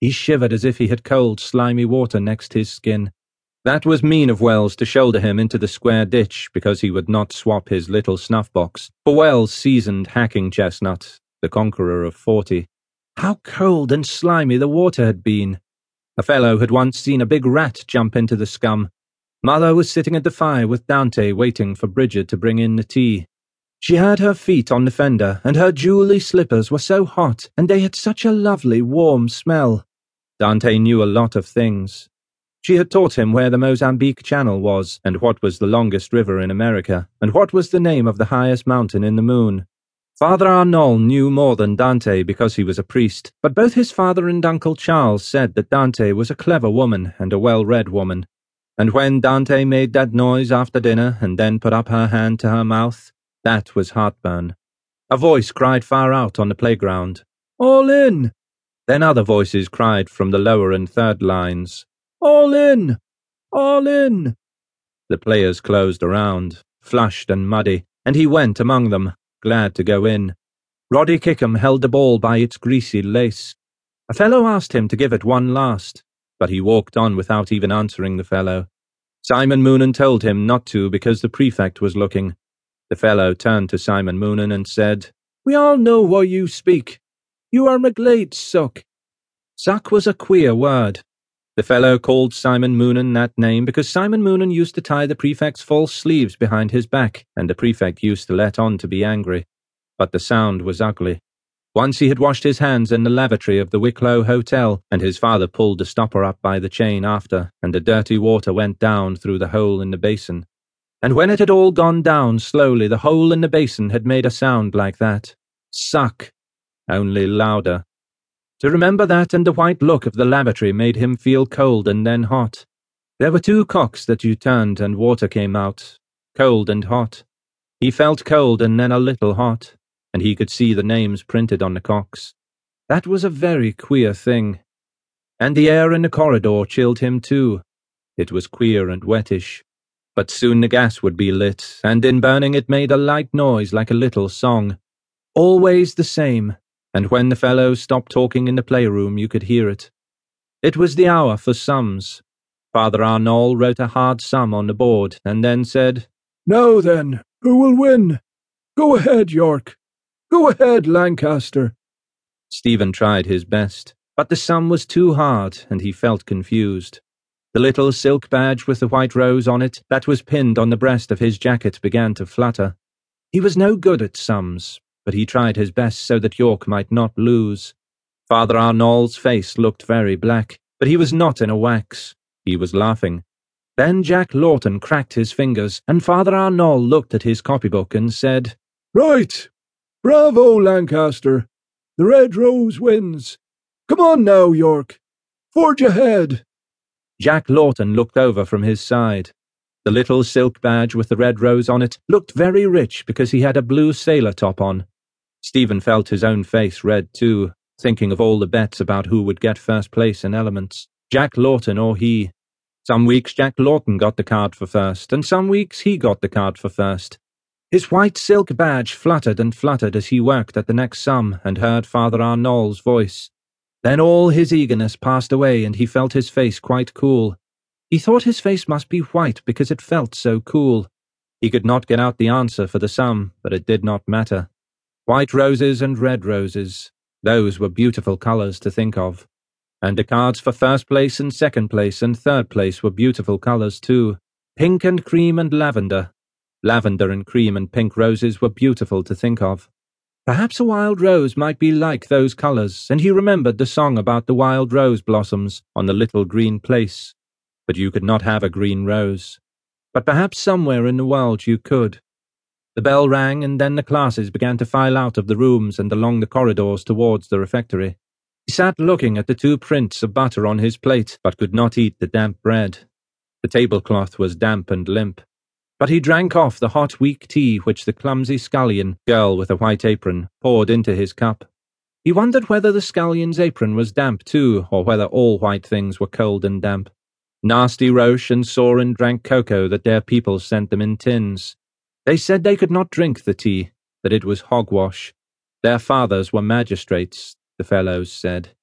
He shivered as if he had cold, slimy water next his skin. That was mean of Wells to shoulder him into the square ditch because he would not swap his little snuff box for Wells' seasoned hacking chestnut, the conqueror of forty. How cold and slimy the water had been! A fellow had once seen a big rat jump into the scum. Mother was sitting at the fire with Dante waiting for Bridget to bring in the tea. She had her feet on the fender, and her jewelly slippers were so hot, and they had such a lovely warm smell. Dante knew a lot of things, she had taught him where the Mozambique Channel was, and what was the longest river in America, and what was the name of the highest mountain in the moon. Father Arnall knew more than Dante because he was a priest, but both his father and Uncle Charles said that Dante was a clever woman and a well-read woman. And when Dante made that noise after dinner and then put up her hand to her mouth, that was heartburn. A voice cried far out on the playground, All in! Then other voices cried from the lower and third lines, all in! All in! The players closed around, flushed and muddy, and he went among them, glad to go in. Roddy Kickham held the ball by its greasy lace. A fellow asked him to give it one last, but he walked on without even answering the fellow. Simon Moonan told him not to because the prefect was looking. The fellow turned to Simon Moonan and said, We all know why you speak. You are McGlade's suck. Suck was a queer word, the fellow called Simon Moonan that name because Simon Moonan used to tie the prefect's false sleeves behind his back, and the prefect used to let on to be angry. But the sound was ugly. Once he had washed his hands in the lavatory of the Wicklow Hotel, and his father pulled the stopper up by the chain after, and the dirty water went down through the hole in the basin. And when it had all gone down slowly, the hole in the basin had made a sound like that. Suck. Only louder. To remember that and the white look of the lavatory made him feel cold and then hot. There were two cocks that you turned and water came out, cold and hot. He felt cold and then a little hot, and he could see the names printed on the cocks. That was a very queer thing. And the air in the corridor chilled him too. It was queer and wettish. But soon the gas would be lit, and in burning it made a light noise like a little song. Always the same, and when the fellows stopped talking in the playroom, you could hear it. It was the hour for sums. Father Arnall wrote a hard sum on the board, and then said, Now then, who will win? Go ahead, York. Go ahead, Lancaster. Stephen tried his best, but the sum was too hard, and he felt confused. The little silk badge with the white rose on it that was pinned on the breast of his jacket began to flutter. He was no good at sums, but he tried his best so that York might not lose. Father Arnall's face looked very black, but he was not in a wax. He was laughing. Then Jack Lawton cracked his fingers, and Father Arnall looked at his copybook and said, Right! Bravo, Lancaster! The Red Rose wins! Come on now, York! Forge ahead! Jack Lawton looked over from his side. The little silk badge with the red rose on it looked very rich because he had a blue sailor top on. Stephen felt his own face red too, thinking of all the bets about who would get first place in elements, Jack Lawton or he. Some weeks Jack Lawton got the card for first, and some weeks he got the card for first. His white silk badge fluttered and fluttered as he worked at the next sum and heard Father Arnall's voice. Then all his eagerness passed away and he felt his face quite cool. He thought his face must be white because it felt so cool. He could not get out the answer for the sum, but it did not matter. White roses and red roses, those were beautiful colours to think of. And the cards for first place and second place and third place were beautiful colours too. Pink and cream and lavender. Lavender and cream and pink roses were beautiful to think of. Perhaps a wild rose might be like those colours, and he remembered the song about the wild rose blossoms on the little green place. But you could not have a green rose. But perhaps somewhere in the world you could. The bell rang, and then the classes began to file out of the rooms and along the corridors towards the refectory. He sat looking at the two prints of butter on his plate, but could not eat the damp bread. The tablecloth was damp and limp. But he drank off the hot, weak tea which the clumsy scullion, girl with a white apron, poured into his cup. He wondered whether the scullion's apron was damp too, or whether all white things were cold and damp. Nasty Roche and Saurin drank cocoa that their people sent them in tins. They said they could not drink the tea, that it was hogwash. Their fathers were magistrates, the fellows said.